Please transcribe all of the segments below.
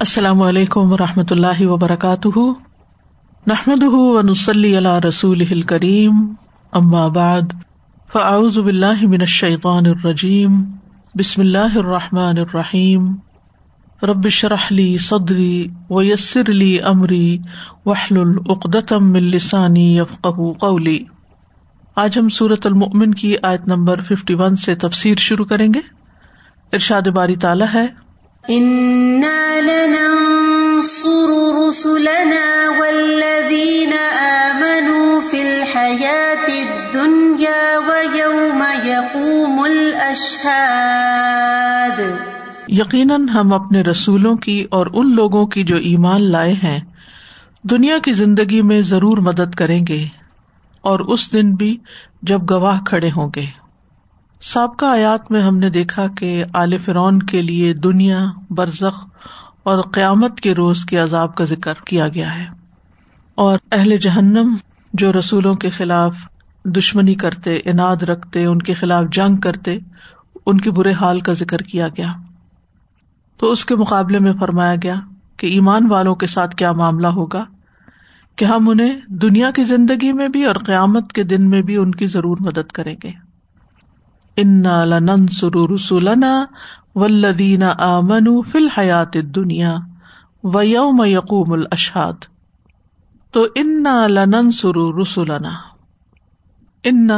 السلام علیکم و رحمۃ اللہ وبرکاتہ۔ نحمد ونسلی علیہ رسول کریم بعد، فاعوذ باللہ من الشیطان الرجیم۔ بسم اللہ الرحمٰن الرحیم۔ ربش رحلی صدری ویسر علی عمری وحل العقدم السانی یفق قولی۔ آج ہم صورت المؤمن کی آیت نمبر ففٹی ون سے تفسیر شروع کریں گے۔ ارشاد باری تعالیٰ ہے یقیناً ہم اپنے رسولوں کی اور ان لوگوں کی جو ایمان لائے ہیں، دنیا کی زندگی میں ضرور مدد کریں گے اور اس دن بھی جب گواہ کھڑے ہوں گے۔ سابقہ آیات میں ہم نے دیکھا کہ آل فرون کے لیے دنیا، برزخ اور قیامت کے روز کے عذاب کا ذکر کیا گیا ہے۔ اور اہل جہنم جو رسولوں کے خلاف دشمنی کرتے، اناد رکھتے، ان کے خلاف جنگ کرتے، ان کے برے حال کا ذکر کیا گیا۔ تو اس کے مقابلے میں فرمایا گیا کہ ایمان والوں کے ساتھ کیا معاملہ ہوگا؟ کہ ہم انہیں دنیا کی زندگی میں بھی اور قیامت کے دن میں بھی ان کی ضرور مدد کریں گے۔ ان سرو رسولنا ولدین آمن فل حیات دنیا و یوم یقوم الشاد تو ان لنن سرو رسولنا ان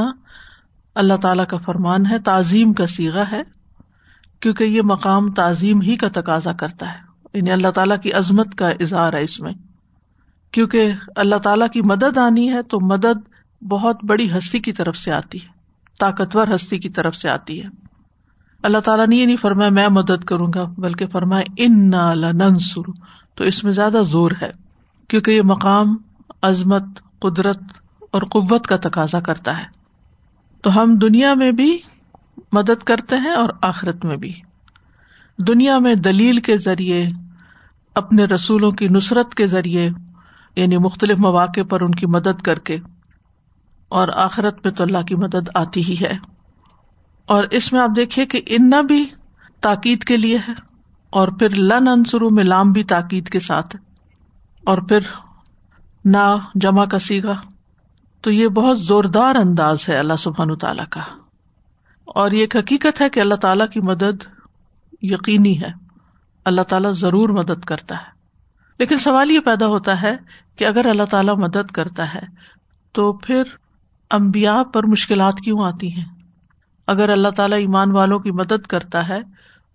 اللہ تعالی کا فرمان ہے، تعظیم کا سیگا ہے، کیونکہ یہ مقام تعظیم ہی کا تقاضا کرتا ہے۔ یعنی اللہ تعالیٰ کی عظمت کا اظہار ہے اس میں۔ کیونکہ اللہ تعالیٰ کی مدد آنی ہے تو مدد بہت بڑی ہستی کی طرف سے آتی ہے۔ طاقتور ہستی کی طرف سے آتی ہے۔ اللہ تعالیٰ نے یہ نہیں فرمایا میں مدد کروں گا، بلکہ فرمائے ان ننسر تو اس میں زیادہ زور ہے، کیونکہ یہ مقام، عظمت، قدرت اور قوت کا تقاضا کرتا ہے۔ تو ہم دنیا میں بھی مدد کرتے ہیں اور آخرت میں بھی۔ دنیا میں دلیل کے ذریعے، اپنے رسولوں کی نصرت کے ذریعے یعنی مختلف مواقع پر ان کی مدد کر کے اور آخرت میں تو اللہ کی مدد آتی ہی ہے۔ اور اس میں آپ دیکھیے کہ ان بھی تاکید کے لیے ہے اور پھر لن انسرو میں لام بھی تاکید کے ساتھ۔ اور پھر نہ جمع کسی گا تو یہ بہت زوردار انداز ہے اللہ سبحان تعالی کا۔ اور یہ ایک حقیقت ہے کہ اللہ تعالیٰ کی مدد یقینی ہے۔ اللہ تعالیٰ ضرور مدد کرتا ہے۔ لیکن سوال یہ پیدا ہوتا ہے کہ اگر اللہ تعالیٰ مدد کرتا ہے تو پھر امبیا پر مشکلات کیوں آتی ہیں؟ اگر اللہ تعالیٰ ایمان والوں کی مدد کرتا ہے،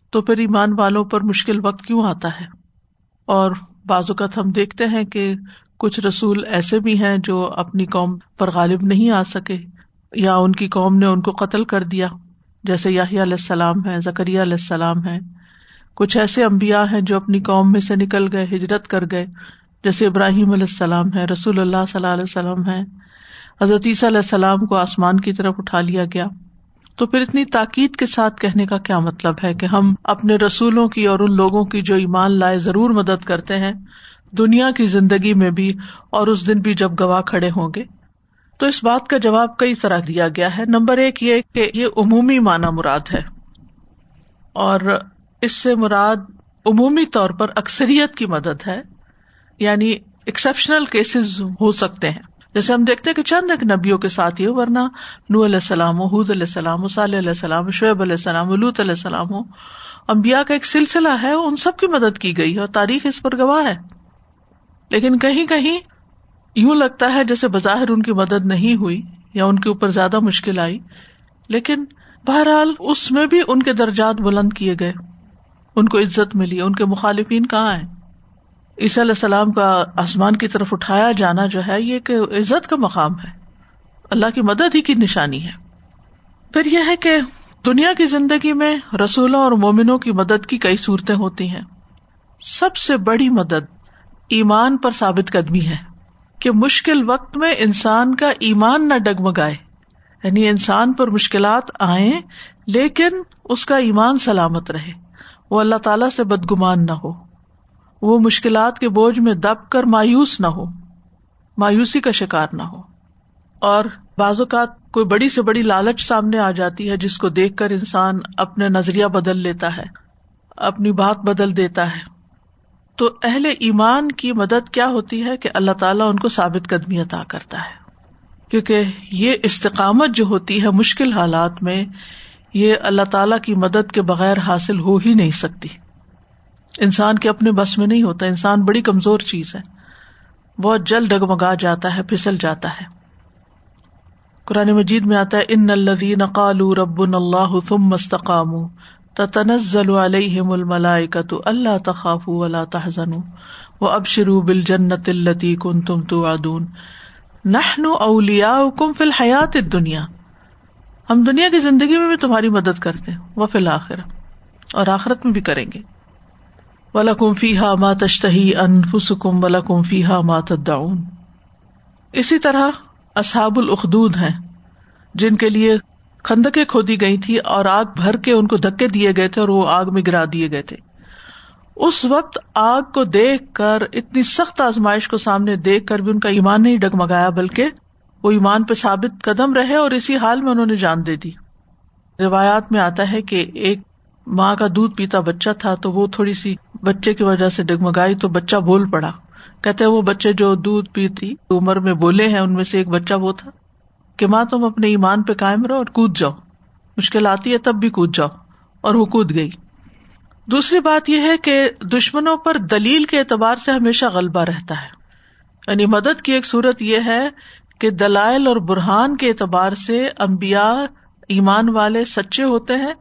تو پھر ایمان والوں پر مشکل وقت کیوں آتا ہے؟ اور بعض اوقات ہم دیکھتے ہیں کہ کچھ رسول ایسے بھی ہیں جو اپنی قوم پر غالب نہیں آ سکے، یا ان کی قوم نے ان کو قتل کر دیا۔ جیسے یاہی علیہ السلام ہے زکریہ علیہ السلام ہے کچھ ایسے امبیا ہیں جو اپنی قوم میں سے نکل گئے، ہجرت کر گئے۔ جیسے ابراہیم علیہ السلام ہے رسول اللہ صلی اللہ علیہ وسلم ہے حضرت عیسیٰ علیہ السلام کو آسمان کی طرف اٹھا لیا گیا۔ تو پھر اتنی تاکید کے ساتھ کہنے کا کیا مطلب ہے کہ ہم اپنے رسولوں کی اور ان لوگوں کی جو ایمان لائے ضرور مدد کرتے ہیں، دنیا کی زندگی میں بھی اور اس دن بھی جب گواہ کھڑے ہوں گے؟ تو اس بات کا جواب کئی طرح دیا گیا ہے۔ نمبر ایک یہ کہ یہ عمومی معنی مراد ہے۔ اور اس سے مراد عمومی طور پر اکثریت کی مدد ہے یعنی ایکسپشنل کیسز ہو سکتے ہیں۔ جیسے ہم دیکھتے کہ چند ایک نبیوں کے ساتھ یہ ورنہ نو علیہ السلام ہو حد علیہ السلام صلی علیہ السلام شعیب علیہ السلام لوت علیہ السلام ہو امبیا کا ایک سلسلہ ہے، ان سب کی مدد کی گئی ہے اور تاریخ اس پر گواہ ہے۔ لیکن کہیں کہیں یوں لگتا ہے جیسے بظاہر ان کی مدد نہیں ہوئی یا ان کے اوپر زیادہ مشکل آئی، لیکن بہرحال اس میں بھی ان کے درجات بلند کیے گئے۔ ان کو عزت ملی، ان کے مخالفین کہاں ہیں؟ عیسی علیہ السلام کا آسمان کی طرف اٹھایا جانا جو ہے یہ ایک عزت کا مقام ہے۔ اللہ کی مدد ہی کی نشانی ہے۔ پھر یہ ہے کہ دنیا کی زندگی میں رسولوں اور مومنوں کی مدد کی کئی صورتیں ہوتی ہیں۔ سب سے بڑی مدد ایمان پر ثابت قدمی ہے کہ مشکل وقت میں انسان کا ایمان نہ ڈگمگائے۔ یعنی انسان پر مشکلات آئیں لیکن اس کا ایمان سلامت رہے۔ وہ اللہ تعالی سے بدگمان نہ ہو۔ وہ مشکلات کے بوجھ میں دب کر مایوس نہ ہو، مایوسی کا شکار نہ ہو۔ اور بعض اوقات کوئی بڑی سے بڑی لالچ سامنے آ جاتی ہے جس کو دیکھ کر انسان اپنے نظریہ بدل لیتا ہے، اپنی بات بدل دیتا ہے۔ تو اہل ایمان کی مدد کیا ہوتی ہے کہ اللہ تعالیٰ ان کو ثابت قدمی عطا کرتا ہے؟ کیونکہ یہ استقامت جو ہوتی ہے مشکل حالات میں، یہ اللہ تعالی کی مدد کے بغیر حاصل ہو ہی نہیں سکتی۔ انسان کے اپنے بس میں نہیں ہوتا، انسان بڑی کمزور چیز ہے۔ بہت جلد ڈگمگا جاتا ہے، پھسل جاتا ہے۔ قرآن مجید میں آتا ہے، ان الدین قالو رب اللہ ثم مستقام تنزل علیہم الملائکۃ اللہ تخاف ولا تحزنوا وابشروا بالجنۃ التي كنتم توعدون۔ نحن اولیاؤکم فی الحیات الدنیا۔ ہم دنیا کی زندگی میں بھی تمہاری مدد کرتے ہیں وہ فی الآخر اور آخرت میں بھی کریں گے۔ ولا کم فی ہا مات انفسکم ولا کم فی ہا مات اسی طرح اصحاب الخدود ہیں، جن کے لیے کھندکیں کھودی گئی تھی اور آگ بھر کے ان کو دھکے دیے گئے تھے اور وہ آگ میں گرا دیے گئے تھے۔ اس وقت آگ کو دیکھ کر، اتنی سخت آزمائش کو سامنے دیکھ کر بھی ان کا ایمان نہیں ڈگمگایا، بلکہ وہ ایمان پہ ثابت قدم رہے اور اسی حال میں انہوں نے جان دے دی۔ روایات میں آتا ہے کہ ایک ماں کا دودھ پیتا بچہ تھا تو وہ تھوڑی سی بچے کی وجہ سے ڈگمگائی تو بچہ بول پڑا۔ کہتے وہ بچے جو دودھ پیتی عمر میں بولے ہیں، ان میں سے ایک بچہ وہ تھا کہ ماں تم اپنے ایمان پہ کائم رہو اور کود جاؤ۔ مشکل آتی ہے تب بھی کود جاؤ۔ اور وہ کود گئی۔ دوسری بات یہ ہے کہ دشمنوں پر دلیل کے اعتبار سے ہمیشہ غلبہ رہتا ہے۔ یعنی مدد کی ایک صورت یہ ہے کہ دلائل اور برہان کے اعتبار سے امبیا ایمان والے سچے ہوتے ہیں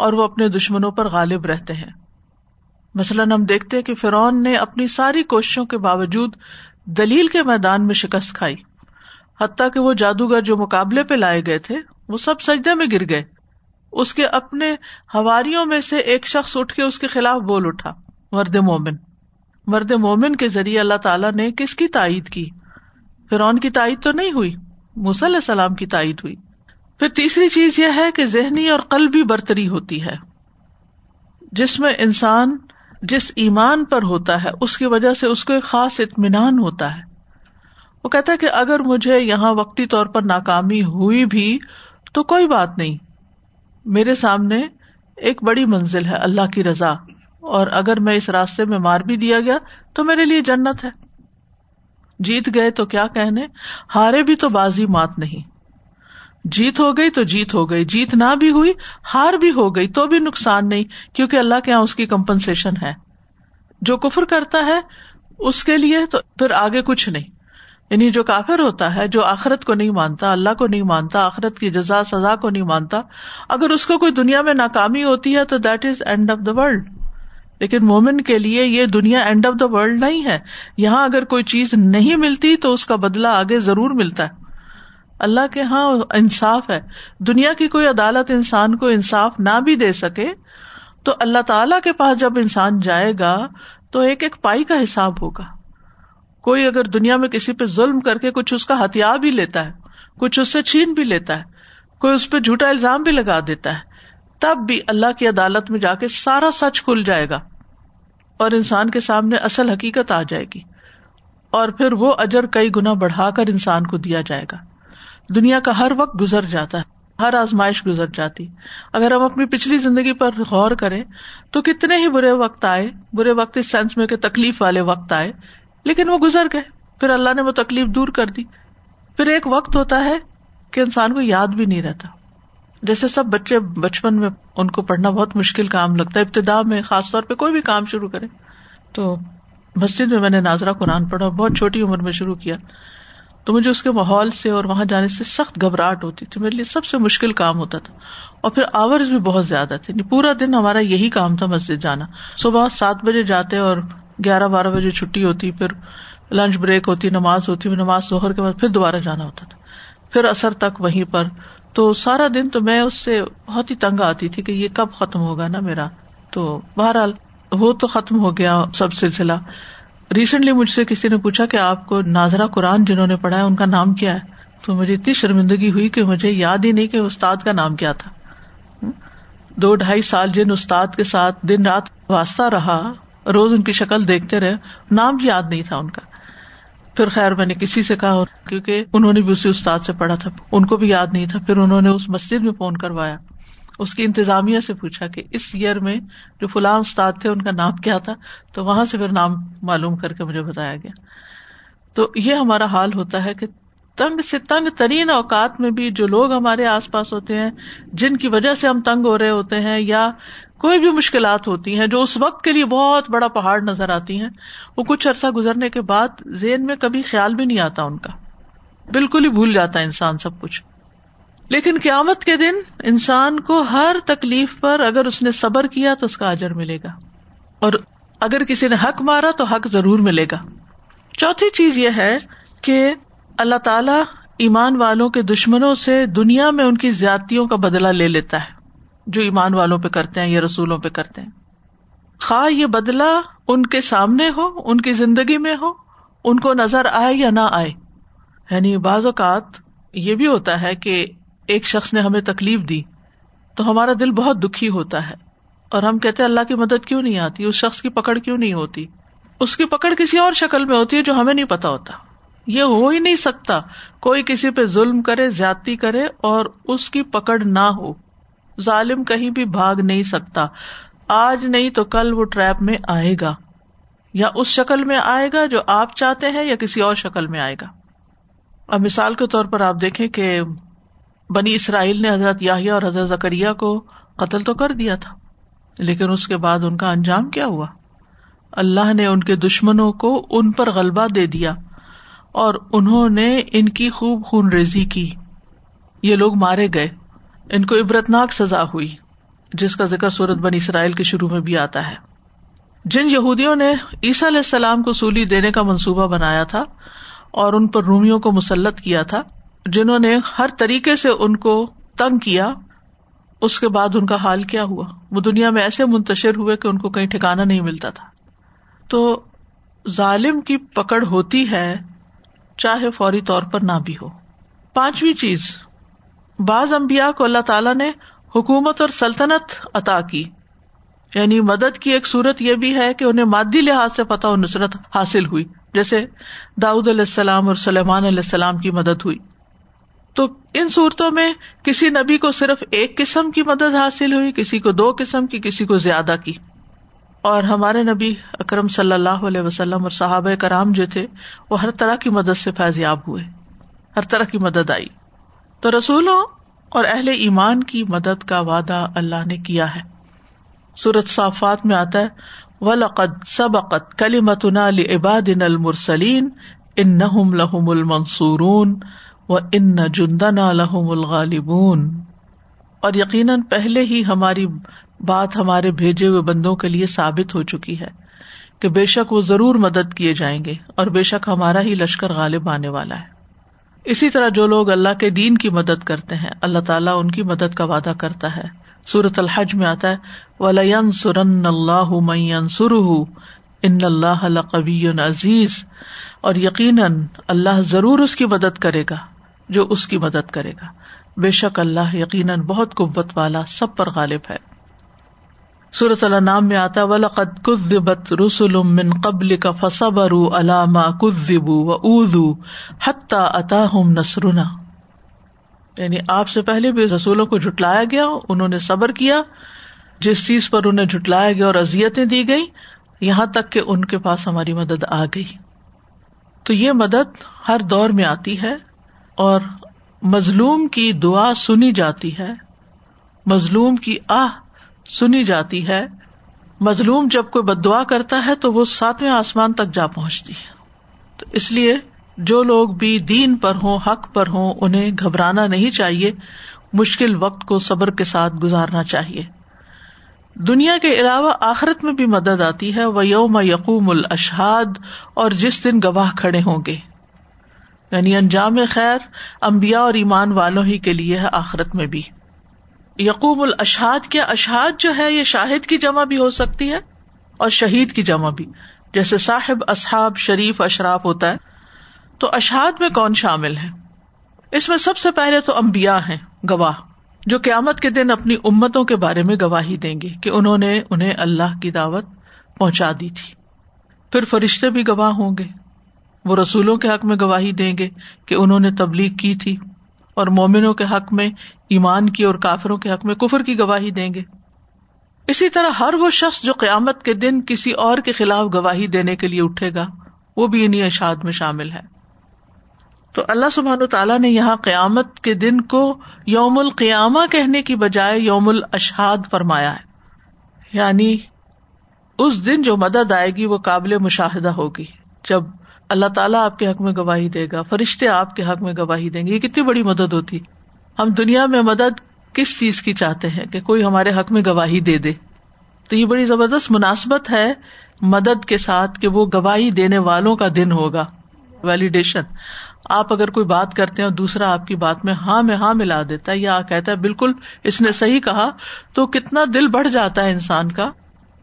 اور وہ اپنے دشمنوں پر غالب رہتے ہیں۔ مثلاً ہم دیکھتے کہ فرعون نے اپنی ساری کوششوں کے باوجود دلیل کے میدان میں شکست کھائی۔ حتیٰ کہ وہ جادوگر جو مقابلے پہ لائے گئے تھے، وہ سب سجدے میں گر گئے۔ اس کے اپنے ہواریوں میں سے ایک شخص اٹھ کے اس کے خلاف بول اٹھا، مرد مومن۔ مرد مومن کے ذریعے اللہ تعالیٰ نے کس کی تائید کی؟ فرعون کی تائید تو نہیں ہوئی علیہ السلام کی تائید ہوئی۔ پھر تیسری چیز یہ ہے کہ ذہنی اور قلبی برتری ہوتی ہے۔ جس میں انسان جس ایمان پر ہوتا ہے، اس کی وجہ سے اس کو ایک خاص اطمینان ہوتا ہے۔ وہ کہتا ہے کہ اگر مجھے یہاں وقتی طور پر ناکامی ہوئی بھی تو کوئی بات نہیں۔ میرے سامنے ایک بڑی منزل ہے، اللہ کی رضا۔ اور اگر میں اس راستے میں مار بھی دیا گیا تو میرے لیے جنت ہے۔ جیت گئے تو کیا کہنے؟ ہارے بھی تو بازی مات نہیں۔ جیت ہو گئی تو جیت ہو گئی، جیت نہ بھی ہوئی، ہار بھی ہو گئی، تو بھی نقصان نہیں، کیونکہ اللہ کے یہاں اس کی کمپنسیشن ہے۔ جو کفر کرتا ہے، اس کے لیے تو پھر آگے کچھ نہیں۔ یعنی جو کافر ہوتا ہے، جو آخرت کو نہیں مانتا، اللہ کو نہیں مانتا، آخرت کی جزا، سزا کو نہیں مانتا، اگر اس کو کوئی دنیا میں ناکامی ہوتی ہے تو that is end of the world لیکن مومن کے لیے یہ دنیا اینڈ آف دا ورلڈ نہیں ہے۔ یہاں اگر کوئی چیز نہیں ملتی تو اس کا بدلا آگے ضرور ملتا ہے۔ اللہ کے یہاں انصاف ہے۔ دنیا کی کوئی عدالت انسان کو انصاف نہ بھی دے سکے، تو اللہ تعالی کے پاس جب انسان جائے گا، تو ایک ایک پائی کا حساب ہوگا۔ کوئی اگر دنیا میں کسی پہ ظلم کر کے کچھ اس کا ہتھیار بھی لیتا ہے، کچھ اس سے چھین بھی لیتا ہے، کوئی اس پہ جھوٹا الزام بھی لگا دیتا ہے، تب بھی اللہ کی عدالت میں جا کے سارا سچ کھل جائے گا۔ اور انسان کے سامنے اصل حقیقت آ جائے گی۔ اور پھر وہ اجر کئی گنا بڑھا کر انسان کو دیا جائے گا۔ دنیا کا ہر وقت گزر جاتا ہے، ہر آزمائش گزر جاتی۔ اگر ہم اپنی پچھلی زندگی پر غور کریں تو کتنے ہی برے وقت آئے، برے وقت اس سینس میں کہ تکلیف والے وقت آئے، لیکن وہ گزر گئے۔ پھر اللہ نے وہ تکلیف دور کر دی۔ پھر ایک وقت ہوتا ہے کہ انسان کو یاد بھی نہیں رہتا۔ جیسے سب بچے بچپن میں ان کو پڑھنا بہت مشکل کام لگتا ہے، ابتدا میں خاص طور پہ کوئی بھی کام شروع کرے۔ تو مسجد میں میں نے ناظرہ قرآن پڑھا، بہت چھوٹی عمر میں شروع کیا۔ تو مجھے اس کے ماحول سے اور وہاں جانے سے سخت گھبراہٹ ہوتی تھی۔ میرے لیے سب سے مشکل کام ہوتا تھا۔ اور پھر آورز بھی بہت زیادہ تھے۔ یعنی پورا دن ہمارا یہی کام تھا مسجد جانا۔ صبح سات بجے جاتے اور گیارہ بارہ بجے چھٹی ہوتی، پھر لنچ بریک ہوتی، نماز ہوتی نماز ظہر کے بعد پھر دوبارہ جانا ہوتا تھا۔ پھر اثر تک وہیں پر۔ تو سارا دن تو میں اس سے بہت ہی تنگ آتی تھی کہ یہ کب ختم ہوگا نا میرا۔ تو بہرحال وہ تو ختم ہو گیا سب سلسلہ۔ ریسنٹلی مجھ سے کسی نے پوچھا کہ آپ کو ناظرہ قرآن جنہوں نے پڑھا ہے ان کا نام کیا ہے؟ تو مجھے اتنی شرمندگی ہوئی کہ مجھے یاد ہی نہیں کہ استاد کا نام کیا تھا۔ دو ڈھائی سال جن استاد کے ساتھ دن رات واسطہ رہا، روز ان کی شکل دیکھتے رہے، نام بھی یاد نہیں تھا ان کا۔ پھر خیر میں نے کسی سے کہا، کیونکہ انہوں نے بھی اسی استاد سے پڑھا تھا، ان کو بھی یاد نہیں تھا۔ پھر انہوں نے اس مسجد میں فون کروایا۔ اس کی انتظامیہ سے پوچھا کہ اس ایئر میں جو فلاں استاد تھے، ان کا نام کیا تھا؟ تو وہاں سے پھر نام معلوم کر کے مجھے بتایا گیا۔ تو یہ ہمارا حال ہوتا ہے کہ تنگ سے تنگ ترین اوقات میں بھی جو لوگ ہمارے آس پاس ہوتے ہیں، جن کی وجہ سے ہم تنگ ہو رہے ہوتے ہیں یا کوئی بھی مشکلات ہوتی ہیں، جو اس وقت کے لیے بہت بڑا پہاڑ نظر آتی ہیں، وہ کچھ عرصہ گزرنے کے بعد زین میں کبھی خیال بھی نہیں آتا ان کا۔ بالکل ہی بھول جاتا ہے انسان سب کچھ۔ لیکن قیامت کے دن انسان کو ہر تکلیف پر اگر اس نے صبر کیا تو اس کا اجر ملے گا۔ اور اگر کسی نے حق مارا تو حق ضرور ملے گا۔ چوتھی چیز یہ ہے کہ اللہ تعالی ایمان والوں کے دشمنوں سے دنیا میں ان کی زیادتیوں کا بدلا لے لیتا ہے۔ جو ایمان والوں پہ کرتے ہیں یا رسولوں پہ کرتے ہیں۔ خواہ یہ بدلا ان کے سامنے ہو، ان کی زندگی میں ہو، ان کو نظر آئے یا نہ آئے۔ یعنی بعض اوقات یہ بھی ہوتا ہے کہ ایک شخص نے ہمیں تکلیف دی، تو ہمارا دل بہت دکھی ہوتا ہے۔ اور ہم کہتے اللہ کی مدد کیوں نہیں آتی؟ اس شخص کی پکڑ کیوں نہیں ہوتی؟ اس کی پکڑ کسی اور شکل میں ہوتی ہے جو ہمیں نہیں پتا ہوتا۔ یہ ہو ہی نہیں سکتا۔ کوئی کسی پہ ظلم کرے، زیادتی کرے اور اس کی پکڑ نہ ہو۔ ظالم کہیں بھی بھاگ نہیں سکتا۔ آج نہیں تو کل وہ ٹریپ میں آئے گا۔ یا اس شکل میں آئے گا جو آپ چاہتے ہیں یا کسی اور شکل میں آئے گا۔ اب مثال کے طور پر آپ دیکھیں کہ بنی اسرائیل نے حضرت یاہیا اور حضرت زکریہ کو قتل تو کر دیا تھا، لیکن اس کے بعد ان کا انجام کیا ہوا؟ اللہ نے ان کے دشمنوں کو ان پر غلبہ دے دیا اور انہوں نے ان کی خوب خون ریزی کی۔ یہ لوگ مارے گئے۔ ان کو عبرتناک سزا ہوئی، جس کا ذکر صورت بنی اسرائیل کے شروع میں بھی آتا ہے۔ جن یہودیوں نے عیسیٰ علیہ السلام کو سولی دینے کا منصوبہ بنایا تھا اور ان پر رومیوں کو مسلط کیا تھا جنہوں نے ہر طریقے سے ان کو تنگ کیا، اس کے بعد ان کا حال کیا ہوا؟ وہ دنیا میں ایسے منتشر ہوئے کہ ان کو کہیں ٹھکانا نہیں ملتا تھا۔ تو ظالم کی پکڑ ہوتی ہے، چاہے فوری طور پر نہ بھی ہو۔ پانچویں چیز، بعض امبیا کو اللہ تعالی نے حکومت اور سلطنت عطا کی۔ یعنی مدد کی ایک صورت یہ بھی ہے کہ انہیں مادی لحاظ سے پتہ اور نصرت حاصل ہوئی، جیسے داؤد علیہ السلام اور سلیمان علیہ السلام کی مدد ہوئی۔ تو ان صورتوں میں کسی نبی کو صرف ایک قسم کی مدد حاصل ہوئی، کسی کو دو قسم کی، کسی کو زیادہ کی۔ اور ہمارے نبی اکرم صلی اللہ علیہ وسلم اور صحاب کرام جو تھے، وہ ہر طرح کی مدد سے فیضیاب ہوئے، ہر طرح کی مدد آئی۔ تو رسولوں اور اہل ایمان کی مدد کا وعدہ اللہ نے کیا ہے۔ سورت صافات میں آتا ہے، ولقد سبقت کلی متنا عباد المرسلین ان نہ لہم المنصورون۔ وہ ان جندن الحم الغالبون۔ اور یقیناً پہلے ہی ہماری بات ہمارے بھیجے ہوئے بندوں کے لیے ثابت ہو چکی ہے کہ بے شک وہ ضرور مدد کیے جائیں گے اور بے شک ہمارا ہی لشکر غالب آنے والا ہے۔ اسی طرح جو لوگ اللہ کے دین کی مدد کرتے ہیں، اللہ تعالیٰ ان کی مدد کا وعدہ کرتا ہے۔ سورت الحج میں آتا ہے ولین سرن اللہ سر ان اللہ قبی عزیز اور یقیناً اللہ ضرور اس کی مدد کرے گا۔ جو اس کی مدد کرے گا۔ بے شک اللہ یقیناً بہت قوت والا سب پر غالب ہے۔ صورت اللہ نام میں آتا ولقد کذبت رسول من قبل کا فصبر علامہ کذبو و اردو حتیٰ اتاہم نسرنا یعنی آپ سے پہلے بھی رسولوں کو جھٹلایا گیا، انہوں نے صبر کیا۔ جس چیز پر انہیں جھٹلایا گیا اور ازیتیں دی گئی یہاں تک کہ ان کے پاس ہماری مدد آ گئی۔ تو یہ مدد ہر دور میں آتی ہے۔ اور مظلوم کی دعا سنی جاتی ہے۔ مظلوم کی آہ سنی جاتی ہے۔ مظلوم جب کوئی بد دعا کرتا ہے تو وہ ساتویں آسمان تک جا پہنچتی ہے۔ تو اس لیے جو لوگ بھی دین پر ہوں، حق پر ہوں، انہیں گھبرانا نہیں چاہیے۔ مشکل وقت کو صبر کے ساتھ گزارنا چاہیے۔ دنیا کے علاوہ آخرت میں بھی مدد آتی ہے۔ وہ یوم یقوم الاشہاد اور جس دن گواہ کھڑے ہوں گے۔ یعنی انجام خیر امبیا اور ایمان والوں ہی کے لیے ہے آخرت میں بھی۔ یقوم الاشہاد، کیا اشہاد جو ہے یہ شاہد کی جمع بھی ہو سکتی ہے؟ اور شہید کی جمع بھی۔ جیسے صاحب اصحاب شریف اشراف ہوتا ہے، تو اشہاد میں کون شامل ہے؟ اس میں سب سے پہلے تو امبیا ہیں، گواہ، جو قیامت کے دن اپنی امتوں کے بارے میں گواہی دیں گے کہ انہوں نے انہیں اللہ کی دعوت پہنچا دی تھی۔ پھر فرشتے بھی گواہ ہوں گے۔ وہ رسولوں کے حق میں گواہی دیں گے کہ انہوں نے تبلیغ کی تھی اور مومنوں کے حق میں، ایمان کی اور کافروں کے حق میں کفر کی گواہی دیں گے۔ اسی طرح ہر وہ شخص جو قیامت کے دن کسی اور کے خلاف گواہی دینے کے لیے اٹھے گا، وہ بھی انہیں اشاد میں شامل ہے۔ تو اللہ سبحان تعالیٰ نے یہاں قیامت کے دن کو یوم القیامہ کہنے کی بجائے یوم الاشہاد فرمایا ہے۔ یعنی اس دن جو مدد آئے گی وہ قابل مشاہدہ ہوگی۔ جب اللہ تعالیٰ آپ کے حق میں گواہی دے گا، فرشتے آپ کے حق میں گواہی دیں گے۔ یہ کتنی بڑی مدد ہوتی۔ ہم دنیا میں مدد کس چیز کی چاہتے ہیں کہ کوئی ہمارے حق میں گواہی دے دے؟ تو یہ بڑی زبردست مناسبت ہے مدد کے ساتھ کہ وہ گواہی دینے والوں کا دن ہوگا۔ ویلیڈیشن آپ اگر کوئی بات کرتے ہیں اور دوسرا آپ کی بات میں ہاں میں ہاں ملا دیتا ہے یا کہتا ہے، بالکل اس نے صحیح کہا، تو کتنا دل بڑھ جاتا ہے انسان کا۔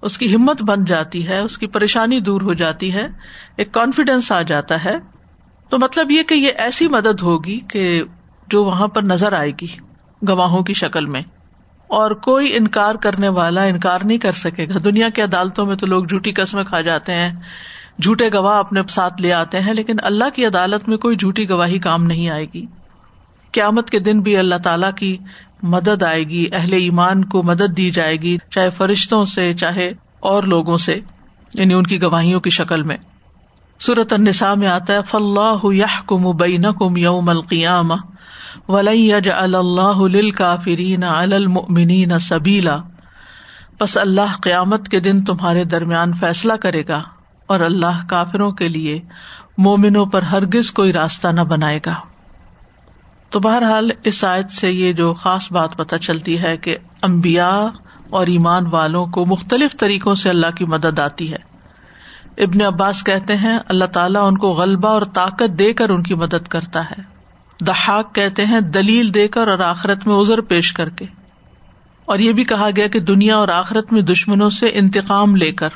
اس کی ہمت بن جاتی ہے، اس کی پریشانی دور ہو جاتی ہے، ایک کانفیڈینس آ جاتا ہے۔ تو مطلب یہ کہ یہ ایسی مدد ہوگی کہ جو وہاں پر نظر آئے گی گواہوں کی شکل میں۔ اور کوئی انکار کرنے والا انکار نہیں کر سکے گا۔ دنیا کی عدالتوں میں تو لوگ جھوٹی قسمیں کھا جاتے ہیں۔ جھوٹے گواہ اپنے ساتھ لے آتے ہیں، لیکن اللہ کی عدالت میں کوئی جھوٹی گواہی کام نہیں آئے گی۔ قیامت کے دن بھی اللہ تعالی کی مدد آئے گی، اہل ایمان کو مدد دی جائے گی، چاہے فرشتوں سے، چاہے اور لوگوں سے یعنی ان کی گواہیوں کی شکل میں۔ صورت النساء میں آتا ہے فلاح یح کم بین کم یوم القیام ولی اللہ کافرین المؤمنین سبیلا بس اللہ قیامت کے دن تمہارے درمیان فیصلہ کرے گا اور اللہ کافروں کے لیے مومنوں پر ہرگز کوئی راستہ نہ بنائے گا۔ تو بہرحال اس آیت سے یہ جو خاص بات پتہ چلتی ہے کہ امبیا اور ایمان والوں کو مختلف طریقوں سے اللہ کی مدد آتی ہے۔ ابن عباس کہتے ہیں، اللہ تعالیٰ ان کو غلبہ اور طاقت دے کر ان کی مدد کرتا ہے۔ دہاق کہتے ہیں، دلیل دے کر اور آخرت میں ازر پیش کر کے۔ اور یہ بھی کہا گیا کہ دنیا اور آخرت میں دشمنوں سے انتقام لے کر۔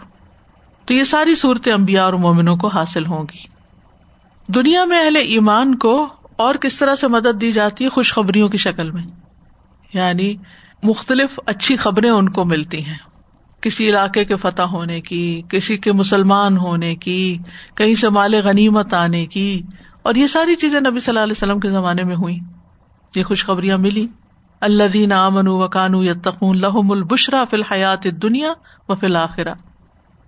تو یہ ساری صورتیں امبیا اور مومنوں کو حاصل ہوں گی۔ دنیا میں اہل ایمان کو اور کس طرح سے مدد دی جاتی ہے خوشخبریوں کی شکل میں؟ یعنی مختلف اچھی خبریں ان کو ملتی ہیں۔ کسی علاقے کے فتح ہونے کی، کسی کے مسلمان ہونے کی، کہیں سے مال غنیمت آنے کی۔ اور یہ ساری چیزیں نبی صلی اللہ علیہ وسلم کے زمانے میں ہوئی یہ خوشخبریاں ملی۔ اللہ دین امن و کانو یتقون لہم البشرا فی الحیات دنیا و فی الآخرہ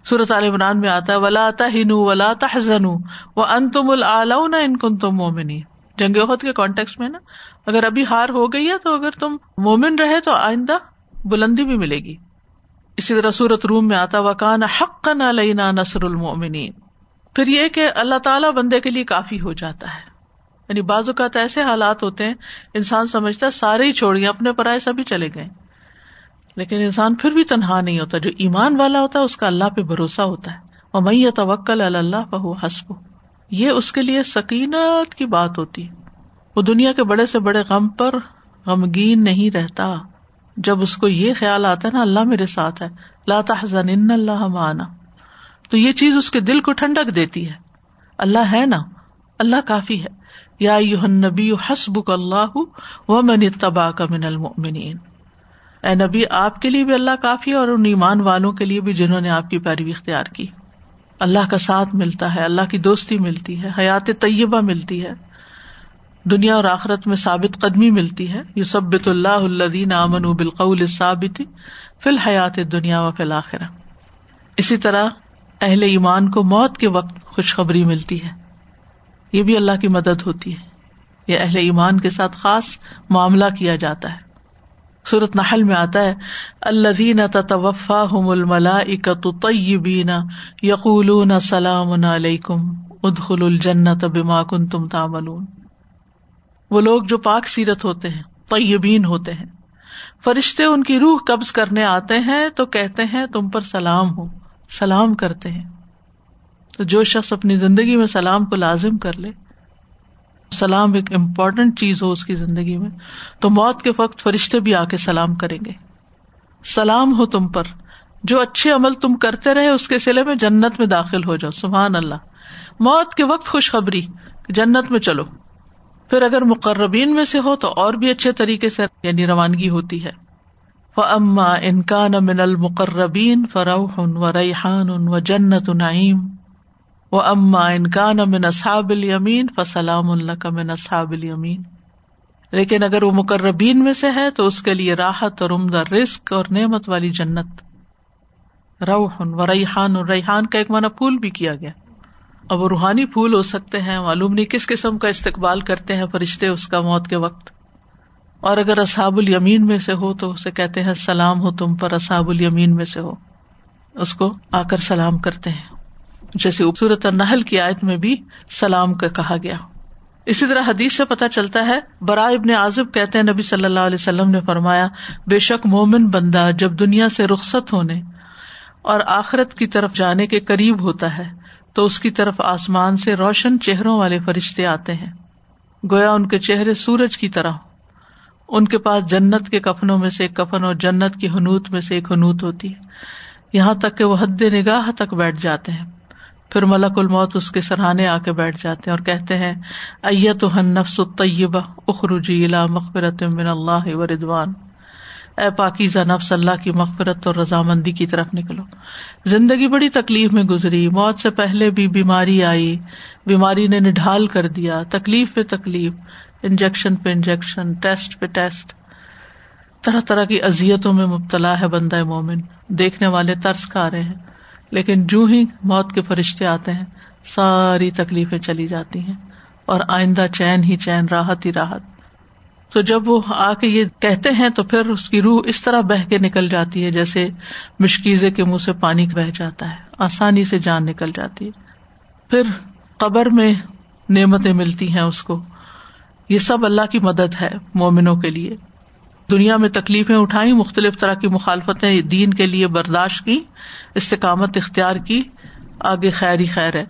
صورت عال عمران میں آتا ہے، ولا تہن ولا تحزن و ان تم العلون ان کن تم مومنی جنگ عہد کے کانٹیکس میں نا، اگر ابھی ہار ہو گئی ہے تو اگر تم مومن رہے تو آئندہ بلندی بھی ملے گی۔ اسی طرح سورت روم میں آتا وکان حق نہ لینا نسر المومنین پھر یہ کہ اللہ تعالیٰ بندے کے لیے کافی ہو جاتا ہے۔ یعنی بعض اوقات ایسے حالات ہوتے ہیں، انسان سمجھتا ہے سارے ہی چھوڑ گئے، اپنے پرائے سبھی چلے گئے۔ لیکن انسان پھر بھی تنہا نہیں ہوتا، جو ایمان والا ہوتا ہے، اس کا اللہ پہ بھروسہ ہوتا ہے۔ اور میں توکل اللہ بہ حسب یہ اس کے لیے سکینت کی بات ہوتی۔ وہ دنیا کے بڑے سے بڑے غم پر غمگین نہیں رہتا۔ جب اس کو یہ خیال آتا ہے نا، اللہ میرے ساتھ ہے۔ لاتا ان اللہ مانا تو یہ چیز اس کے دل کو ٹھنڈک دیتی ہے۔ اللہ ہے نا۔ اللہ کافی ہے۔ یا نبی حسب اللہ و من تبا کا من المنین اے نبی، آپ کے لیے بھی اللہ کافی ہے اور ان ایمان والوں کے لیے بھی جنہوں نے آپ کی پیروی اختیار کی۔ اللہ کا ساتھ ملتا ہے، اللہ کی دوستی ملتی ہے، حیات طیبہ ملتی ہے، دنیا اور آخرت میں ثابت قدمی ملتی ہے۔ یو سب اللہ الدین امن بالقول ثابت فی الحیات دنیا و فی الآخرہ اسی طرح اہل ایمان کو موت کے وقت خوشخبری ملتی ہے۔ یہ بھی اللہ کی مدد ہوتی ہے۔ یہ اہل ایمان کے ساتھ خاص معاملہ کیا جاتا ہے۔ صورت نحل میں آتا ہے اللہ تفا ہم الملا اکتبین یقول سلام علیکم ادخل الجنت بما کن تم تامل وہ لوگ جو پاک سیرت ہوتے ہیں، طیبین ہوتے ہیں۔ فرشتے ان کی روح قبض کرنے آتے ہیں تو کہتے ہیں، تم پر سلام ہو، سلام کرتے ہیں۔ تو جو شخص اپنی زندگی میں سلام کو لازم کر لے سلام ایک امپورٹنٹ چیز ہو اس کی زندگی میں، تو موت کے وقت فرشتے بھی آ کے سلام کریں گے۔ سلام ہو تم پر۔ جو اچھے عمل تم کرتے رہے، اس کے سلے میں جنت میں داخل ہو جاؤ۔ سبحان اللہ۔ موت کے وقت خوشخبری، جنت میں چلو۔ پھر اگر مقربین میں سے ہو، تو اور بھی اچھے طریقے سے یعنی روانگی ہوتی ہے۔ اما انکان من المقربین فروح و ریحان و جنت نعیم وہ اما انکان من اصحاب الیمین فسلام اللہ کا من اصحاب الیمین۔ لیکن اگر وہ مقربین میں سے ہے تو اس کے لیے راحت اور عمدہ رسک اور نعمت والی جنت۔ روحن و ریحان، اور ریحان کا ایک مانا پھول بھی کیا گیا۔ اب وہ روحانی پھول ہو سکتے ہیں، معلوم نہیں کس قسم کا استقبال کرتے ہیں فرشتے اس کا موت کے وقت۔ اور اگر اصحاب الیمین میں سے ہو تو اسے کہتے ہیں سلام ہو تم پر، اصحاب الیمین میں سے ہو۔ اس کو آ کر سلام کرتے ہیں۔ جیسے خوبصورت نحل کی آیت میں بھی سلام کا کہا گیا۔ اسی طرح حدیث سے پتہ چلتا ہے برائے ابن عازب کہتے ہیں، نبی صلی اللہ علیہ وسلم نے فرمایا، بے شک مومن بندہ جب دنیا سے رخصت ہونے اور آخرت کی طرف جانے کے قریب ہوتا ہے، تو اس کی طرف آسمان سے روشن چہروں والے فرشتے آتے ہیں۔ گویا ان کے چہرے سورج کی طرح ان کے پاس جنت کے کفنوں میں سے ایک کفن اور جنت کی حنوت میں سے ایک حنوت ہوتی ہے۔ یہاں تک کہ وہ حد نگاہ تک بیٹھ جاتے ہیں۔ پھر ملک الموت اس کے سرحانے آ کے بیٹھ جاتے ہیں اور کہتے ہیں ایت نفس طیبہ اخروجی الا مغفرت من اللہ و ردوان اے پاکیزہ نفس، اللہ کی مغفرت اور رضامندی کی طرف نکلو۔ زندگی بڑی تکلیف میں گزری، موت سے پہلے بھی بیماری آئی، بیماری نے نڈھال کر دیا، تکلیف پہ تکلیف، انجیکشن پہ انجیکشن، ٹیسٹ پہ ٹیسٹ۔ طرح طرح کی ازیتوں میں مبتلا ہے بندہ مومن۔ دیکھنے والے ترس کھا رہے ہیں۔ لیکن جو ہی موت کے فرشتے آتے ہیں، ساری تکلیفیں چلی جاتی ہیں اور آئندہ چین ہی چین، راحت ہی راحت۔ تو جب وہ آ کے یہ کہتے ہیں تو پھر اس کی روح اس طرح بہ کے نکل جاتی ہے جیسے مشکیزے کے منہ سے پانی بہ جاتا ہے، آسانی سے جان نکل جاتی ہے۔ پھر قبر میں نعمتیں ملتی ہیں اس کو۔ یہ سب اللہ کی مدد ہے مومنوں کے لیے۔ دنیا میں تکلیفیں اٹھائی مختلف طرح کی مخالفتیں دین کے لیے برداشت کی، استقامت اختیار کی، آگے خیر ہی خیر ہے۔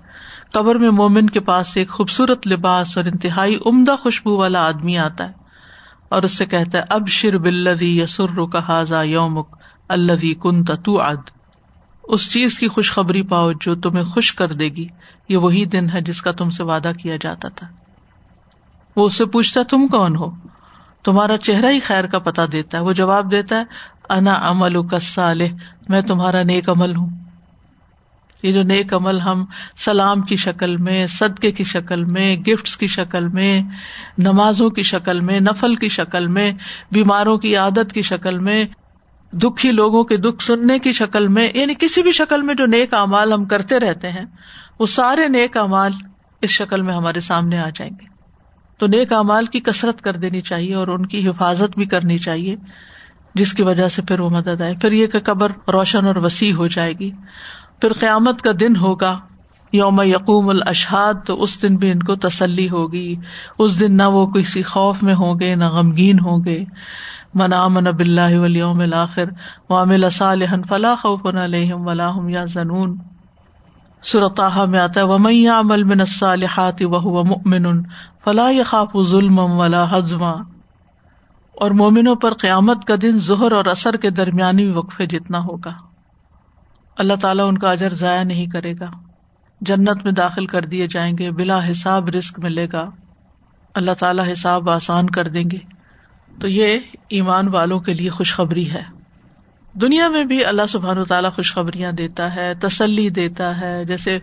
قبر میں مومن کے پاس ایک خوبصورت لباس اور انتہائی عمدہ خوشبو والا آدمی آتا ہے اور اس سے کہتا ہے اب شر بلدی یسر کا حاضا یومک اللہ کن اد اس چیز کی خوشخبری پاؤ جو تمہیں خوش کر دے گی۔ یہ وہی دن ہے جس کا تم سے وعدہ کیا جاتا تھا۔ وہ اس سے پوچھتا تم کون ہو؟ تمہارا چہرہ ہی خیر کا پتا دیتا ہے، وہ جواب دیتا ہے، انا عمل کا صالح میں تمہارا نیک عمل ہوں۔ یہ جو نیک عمل ہم سلام کی شکل میں، صدقے کی شکل میں گفٹ کی شکل میں، نمازوں کی شکل میں، نفل کی شکل میں، بیماروں کی عادت کی شکل میں، دکھی لوگوں کے دکھ سننے کی شکل میں یعنی کسی بھی شکل میں جو نیک امال ہم کرتے رہتے ہیں، وہ سارے نیک امال اس شکل میں ہمارے سامنے آ جائیں گے۔ تو نیک امال کی کسرت کر دینی چاہیے اور ان کی حفاظت بھی کرنی چاہیے، جس کی وجہ سے پھر وہ مدد آئے۔ پھر یہ کہ قبر روشن اور وسیع ہو جائے گی۔ پھر قیامت کا دن ہوگا۔ یوم یقوم الاشہاد، تو اس دن بھی ان کو تسلی ہوگی۔ اس دن نہ وہ کسی خوف میں ہوں گے، نہ غمگین ہوں گے۔ منا من بلّہ ولیوم الآخر وامل صالح فلاح خوف علیہم ولاحم یا زنون سرطاح میں آتا ہے، ومن عمل من الصالحات وهو مؤمن فلا يخاف ظلم ولا حزما۔ اور مومنوں پر قیامت کا دن ظہر اور اثر کے درمیانی وقفے جتنا ہوگا۔ اللہ تعالیٰ ان کا اجر ضائع نہیں کرے گا۔ جنت میں داخل کر دیے جائیں گے، بلا حساب رسک ملے گا۔ اللہ تعالیٰ حساب آسان کر دیں گے۔ تو یہ ایمان والوں کے لیے خوشخبری ہے۔ دنیا میں بھی اللہ سبحان و تعالیٰ خوشخبریاں دیتا ہے، تسلی دیتا ہے۔ جیسے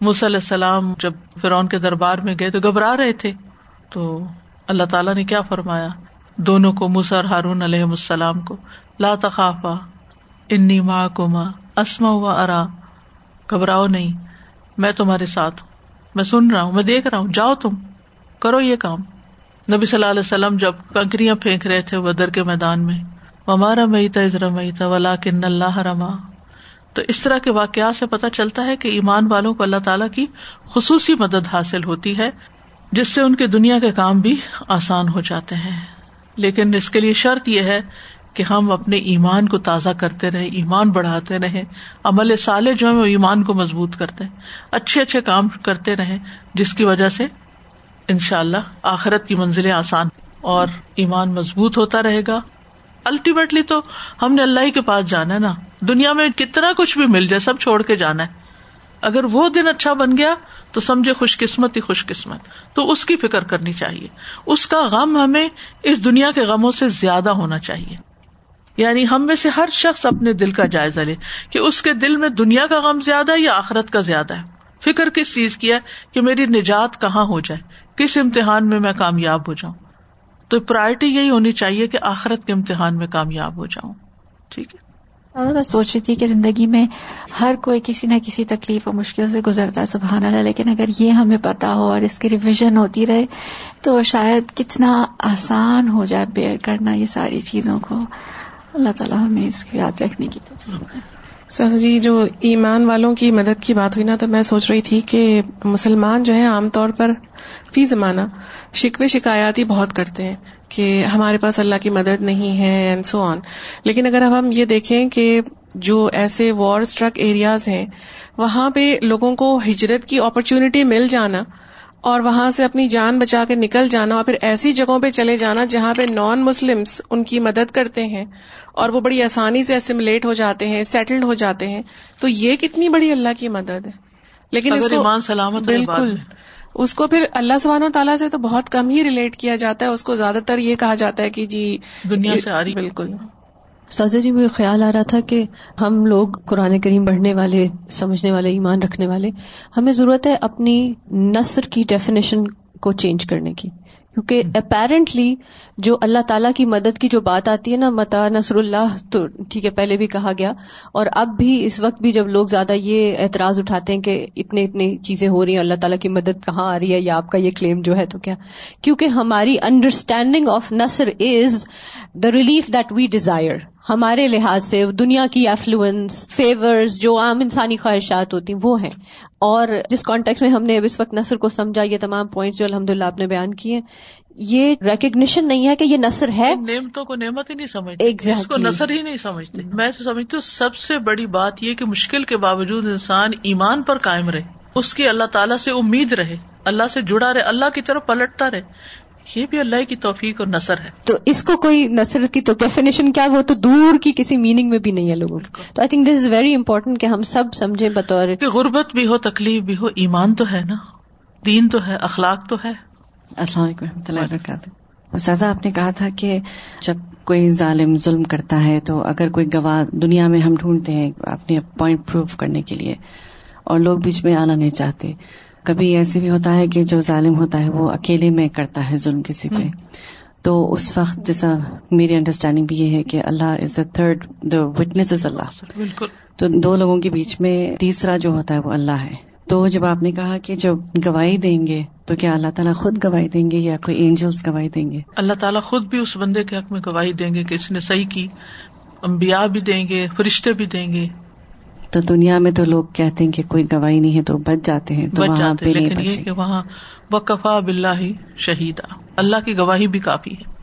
علیہ السلام جب فرعون کے دربار میں گئے تو گھبرا رہے تھے۔ تو اللہ تعالیٰ نے کیا فرمایا؟ دونوں کو اور ہارون علیہ السلام کو، لا تخافا، انی ماں کو ماں اسما ہوا ارا۔ گھبراؤ نہیں، میں تمہارے ساتھ ہوں۔ میں سن رہا ہوں، میں دیکھ رہا ہوں۔ جاؤ تم، کرو یہ کام۔ نبی صلی اللہ علیہ وسلم جب کنکریاں پھینک رہے تھے ودر کے میدان میں ہمارا مئی تھا ازرا مئی تھا ولا کن اللہ رما تو اس طرح کے واقعات سے پتہ چلتا ہے کہ ایمان والوں کو اللہ تعالیٰ کی خصوصی مدد حاصل ہوتی ہے، جس سے ان کے دنیا کے کام بھی آسان ہو جاتے ہیں۔ لیکن اس کے لیے شرط یہ ہے کہ ہم اپنے ایمان کو تازہ کرتے رہے ایمان بڑھاتے رہے عمل سالے جو ہے وہ ایمان کو مضبوط کرتے ہیں۔ اچھے اچھے کام کرتے رہے جس کی وجہ سے ان شاء اللہ آخرت کی منزلیں آسان اور ایمان مضبوط ہوتا رہے گا۔ الٹیمیٹلی تو ہم نے اللہ ہی کے پاس جانا ہے نا۔ دنیا میں کتنا کچھ بھی مل جائے، سب چھوڑ کے جانا ہے۔ اگر وہ دن اچھا بن گیا تو سمجھے خوش قسمت ہی خوش قسمت۔ تو اس کی فکر کرنی چاہیے۔ اس کا غم ہمیں اس دنیا کے غموں سے زیادہ ہونا چاہیے۔ یعنی ہم میں سے ہر شخص اپنے دل کا جائزہ لے کہ اس کے دل میں دنیا کا غم زیادہ ہے یا آخرت کا زیادہ ہے۔ فکر کس چیز کی ہے کہ میری نجات کہاں ہو جائے؟ کس امتحان میں میں کامیاب ہو جاؤں؟ تو پرائرٹی یہی ہونی چاہیے کہ آخرت کے امتحان میں کامیاب ہو جاؤں۔ ٹھیک ہے؟ میں سوچ رہی تھی کہ زندگی میں ہر کوئی کسی نہ کسی تکلیف اور مشکل سے گزرتا ہے، سبحان اللہ، لیکن اگر یہ ہمیں پتا ہو اور اس کی ریویژن ہوتی رہے تو شاید کتنا آسان ہو جائے بیئر کرنا یہ ساری چیزوں کو۔ اللہ تعالیٰ ہمیں اس کو یاد رکھنے کی تو سر جی جو ایمان والوں کی مدد کی بات ہوئی نا، تو میں سوچ رہی تھی کہ مسلمان جو ہے عام طور پر فی زمانہ شکوے شکایات ہی بہت کرتے ہیں کہ ہمارے پاس اللہ کی مدد نہیں ہے اینڈ سو آن لیکن اگر اب ہم یہ دیکھیں کہ جو ایسے وار اسٹرک ایریاز ہیں، وہاں پہ لوگوں کو ہجرت کی اپرچونٹی مل جانا اور وہاں سے اپنی جان بچا کے نکل جانا اور پھر ایسی جگہوں پہ چلے جانا جہاں پہ نان مسلمس ان کی مدد کرتے ہیں اور وہ بڑی آسانی سے اسملیٹ ہو جاتے ہیں سیٹلڈ ہو جاتے ہیں۔ تو یہ کتنی بڑی اللہ کی مدد ہے۔ لیکن اس کو سلامت بالکل۔ اس کو پھر اللہ سبحانہ تعالیٰ سے تو بہت کم ہی ریلیٹ کیا جاتا ہے۔ اس کو زیادہ تر یہ کہا جاتا ہے کہ جی دنیا سے آ رہی بالکل۔ سازا جی مجھے خیال آ رہا تھا کہ ہم لوگ قرآن کریم پڑھنے والے، سمجھنے والے، ایمان رکھنے والے، ہمیں ضرورت ہے اپنی نثر کی ڈیفینیشن کو چینج کرنے کی۔ کیونکہ اپیرنٹلی جو اللہ تعالیٰ کی مدد کی جو بات آتی ہے نا، متا نصر اللہ تو ٹھیک ہے، پہلے بھی کہا گیا۔ اور اب بھی اس وقت بھی جب لوگ زیادہ یہ اعتراض اٹھاتے ہیں کہ اتنے اتنی چیزیں ہو رہی ہیں، اللہ تعالیٰ کی مدد کہاں آ رہی ہے یا آپ کا یہ کلیم جو ہے تو کیا؟ کیونکہ ہماری understanding of Nasr is the relief that we desire ہمارے لحاظ سے دنیا کی ایفلوئنس فیورز جو عام انسانی خواہشات ہوتی ہیں وہ ہیں۔ اور جس کانٹیکس میں ہم نے اب اس وقت نثر کو سمجھا یہ تمام پوائنٹس جو الحمد للہ آپ نے بیان کیے یہ ریکگنیشن نہیں ہے کہ یہ نثر ہے۔ نعمتوں کو نعمت ہی نہیں سمجھتے۔ اس کو نثر ہی نہیں سمجھتے۔ میں تو سمجھتی ہوں سب سے بڑی بات یہ کہ مشکل کے باوجود انسان ایمان پر قائم رہے اس کی اللہ تعالیٰ سے امید رہے اللہ سے جڑا رہے اللہ کی طرف پلٹتا رہے۔ یہ بھی اللہ کی توفیق اور نثر ہے۔ تو اس کو کوئی نثر کی تو ڈیفینیشن کیا وہ تو دور کی کسی میننگ میں بھی نہیں ہے لوگوں تو I think this is very important کہ ہم سب سمجھے بطور کہ غربت بھی ہو تکلیف بھی ہو ایمان تو ہے نا۔ دین تو ہے اخلاق تو ہے۔ السلام علیکم و رحمۃ اللہ وبرکاتہ۔ سزا آپ نے کہا تھا کہ جب کوئی ظالم ظلم کرتا ہے تو اگر کوئی گواہ دنیا میں ہم ڈھونڈتے ہیں اپنے پوائنٹ پروف کرنے کے لیے اور لوگ بیچ میں آنا نہیں چاہتے۔ کبھی ایسے بھی ہوتا ہے کہ جو ظالم ہوتا ہے وہ اکیلے میں کرتا ہے ظلم کسی پہ۔ تو اس وقت جیسا میری انڈرسٹینڈنگ بھی یہ ہے کہ اللہ از دا تھرڈ دا وٹنس از اللہ بالکل۔ تو دو لوگوں کے بیچ میں تیسرا جو ہوتا ہے وہ اللہ ہے۔ تو جب آپ نے کہا کہ جب گواہی دیں گے تو کیا اللہ تعالیٰ خود گواہی دیں گے یا کوئی اینجلس گواہی دیں گے؟ اللہ تعالیٰ خود بھی اس بندے کے حق میں گواہی دیں گے کہ اس نے صحیح کی۔ امبیا بھی دیں گے فرشتے بھی دیں گے۔ تو دنیا میں تو لوگ کہتے ہیں کہ کوئی گواہی نہیں ہے تو بچ جاتے ہیں تو وہاں پہ نہیں وہاں وقفا بلّہ ہی شہید اللہ کی گواہی بھی کافی ہے۔